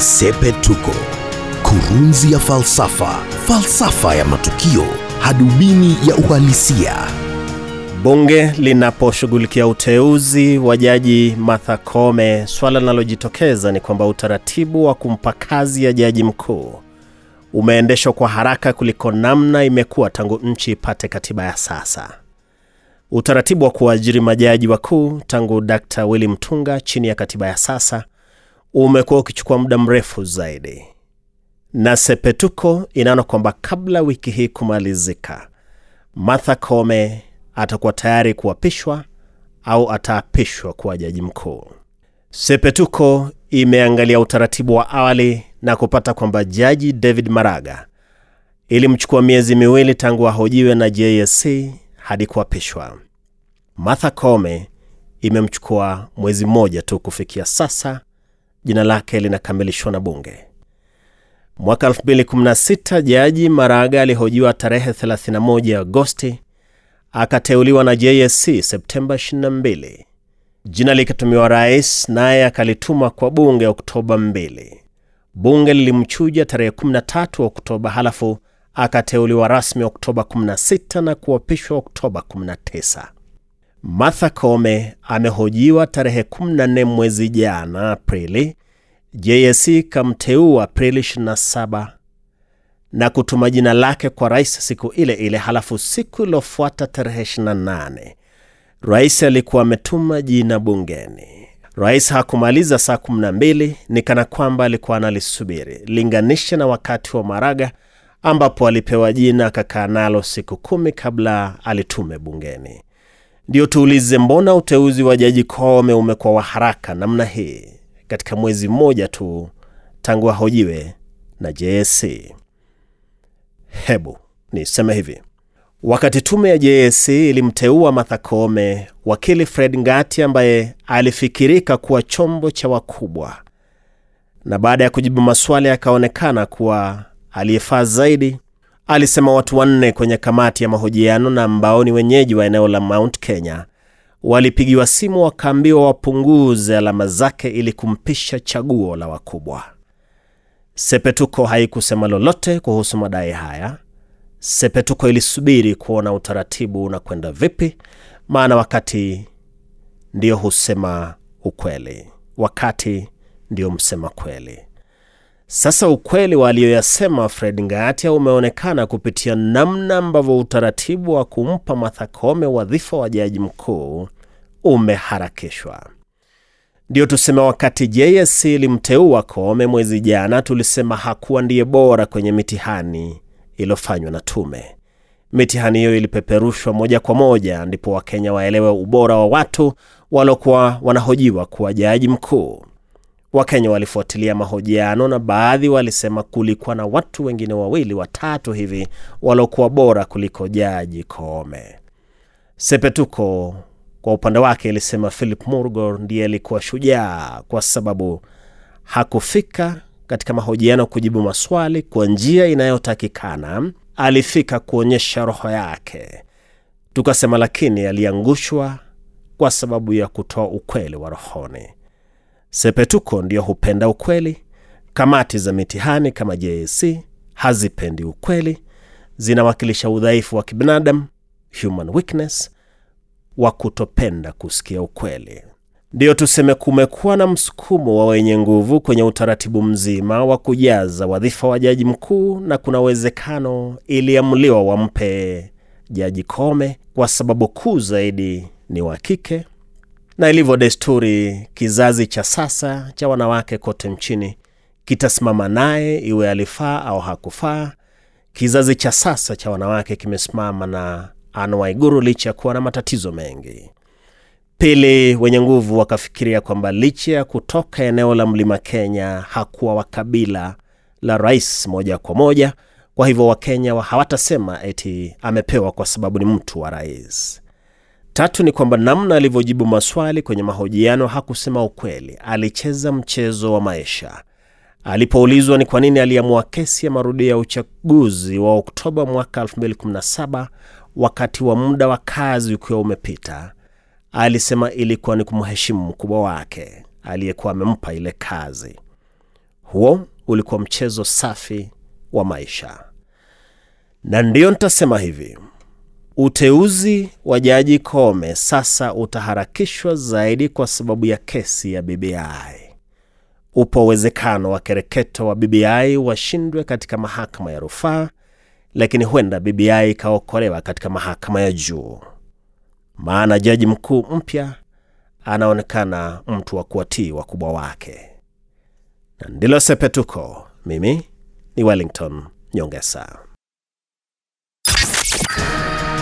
Sepetuko, kurunzi ya falsafa, falsafa ya matukio, hadubini ya uhalisia. Bunge linaposhughulikia uteuzi wa jaji Martha Koome, swala linalojitokeza ni kwamba utaratibu wa kumpa kazi ya jaji mkuu umeendeshwa kwa haraka kuliko namna imekuwa tangu nchi ipate katiba ya sasa. Utaratibu wa kuajiri majaji wakuu tangu Dr. Willy Mtunga chini ya katiba ya sasa umekuwa ukichukua muda mrefu zaidi, na Sepetuko inaona kwamba kabla wiki hii kumalizika, Martha Koome atakuwa tayari kuapishwa au ataapishwa kuwa jaji mkuu. Sepetuko imeangalia utaratibu wa awali na kupata kwamba jaji David Maraga ilimchukua miezi miwili tangu ahojiwe na JSC hadi kuapishwa. Martha Koome imemchukua mwezi mmoja tu kufikia sasa. Jina lake linakamilishwa na bunge. Mwaka 2016 jaji Maraga alihojiwa tarehe 31 Agosti, akateuliwa na JSC Septemba 22, jina likitumiwa rais, naye akalituma kwa bunge Oktoba 2. Bunge lilimchuja tarehe 13 Oktoba, halafu akateuliwa rasmi Oktoba 16 na kuapishwa Oktoba 19. Martha Koome amehojiwa tarehe 14 mwezi jana Aprili. JSC kamteua Aprili 27 na kutuma jina lake kwa rais siku ile ile, halafu siku iliyofuata tarehe 28 rais alikuwa ametuma jina bungeni. Rais hakumaliza saa 12, ni kana kwamba alikuwa analisubiri. Linganisha na wakati wa Maraga ambapo alipewa jina akakaa nalo siku kumi kabla alitume bungeni. Ndio tuulize, mbona uteuzi wa jaji Koome umekuwa wa haraka namna hii katika mwezi mmoja tu tangu ahojiwe na JSC? Hebu niseme hivi. Wakati tume ya JSC ilimteua Martha Koome, wakili Fred Ngati ambaye alifikirika kuwa chombo cha wakubwa, na baada ya kujibu maswali akaonekana kuwa aliyefaa zaidi, alisema watu wanne kwenye kamati ya mahojiano na ambao ni wenyeji wa eneo la Mount Kenya walipigiwa simu wakaambiwa wapunguze alama zake ili kumpisha chaguo la wakubwa. Sepetuko haikusema lolote kuhusu madai haya. Sepetuko ilisubiri kuona utaratibu unakwenda vipi, maana wakati ndio husema ukweli, wakati ndio msema kweli. Sasa ukweli wa aliyoyasema Fred Ngatia umeonekana kupitia namna ambavyo utaratibu wa kumpa Martha Koome wadhifa wa jaji mkuu umeharakishwa. Ndio tuseme, wakati JSC ilimteua Koome mwezi jana, tulisema hakuwa ndiye bora kwenye mitihani iliyofanywa na tume. Mitihani hiyo ilipeperushwa moja kwa moja, ndipo Wakenya waelewe ubora wa watu waliokuwa wanahojiwa kuwa jaji mkuu. Wakenya walifuatilia mahojiano na baadhi walisema kulikuwa na watu wengine wawili watatu hivi waliokuwa bora kuliko jaji Koome. Sepetuko kwa upande wake ilisema Philip Murgor ndiye alikuwa shujaa kwa sababu hakufika katika mahojiano kujibu maswali kwa njia inayotakikana. Alifika kuonyesha roho yake, tukasema, lakini aliangushwa kwa sababu ya kutoa ukweli wa rohoni. Sepetuko ndio hupenda ukweli. Kamati za mitihani kama JSC hazipendi ukweli, zinawakilisha udhaifu wa kibinadamu, human weakness, wa kutopenda kusikia ukweli. Ndiyo tuseme kumekuwa na msukumo wa wenye nguvu kwenye utaratibu mzima wa kujaza wadhifa wa jaji mkuu, na kuna uwezekano iliamuliwa wampe jaji Koome kwa sababu kuu zaidi ni wa kike na ilivyo desturi, kizazi cha sasa cha wanawake kote nchini kitasimama naye iwe alifaa au hakufaa. Kizazi cha sasa cha wanawake kimesimama na Anne licha ya kuwa na matatizo mengi. Pili, wenye nguvu wakafikiria kwamba licha ya kutoka eneo la mlima Kenya hakuwa wa kabila la rais moja kwa moja, kwa hivyo Wakenya hawatasema eti amepewa kwa sababu ni mtu wa rais. Tatu ni kwamba namna alivyojibu maswali kwenye mahojiano hakusema ukweli, alicheza mchezo wa maisha. Alipoulizwa ni kwa nini aliamua kesi ya marudio ya uchaguzi wa Oktoba mwaka 2017 wakati wa muda wa kazi ukiwa umepita, alisema ilikuwa ni kumheshimu mkubwa wake aliyekuwa amempa ile kazi. Huo ulikuwa mchezo safi wa maisha, na ndiyo nitasema hivi, uteuzi wa Jaji Koome sasa utaharakishwa zaidi kwa sababu ya kesi ya BBI. Upo uwezekano wa kereketo wa BBI washindwe katika mahakama ya rufaa, lakini huenda BBI ikaokolewa katika mahakama ya juu, maana jaji mkuu mpya anaonekana mtu wa kuwatii wakubwa wake. Na ndilo Sepetuko. Mimi ni Wellington Nyongesa.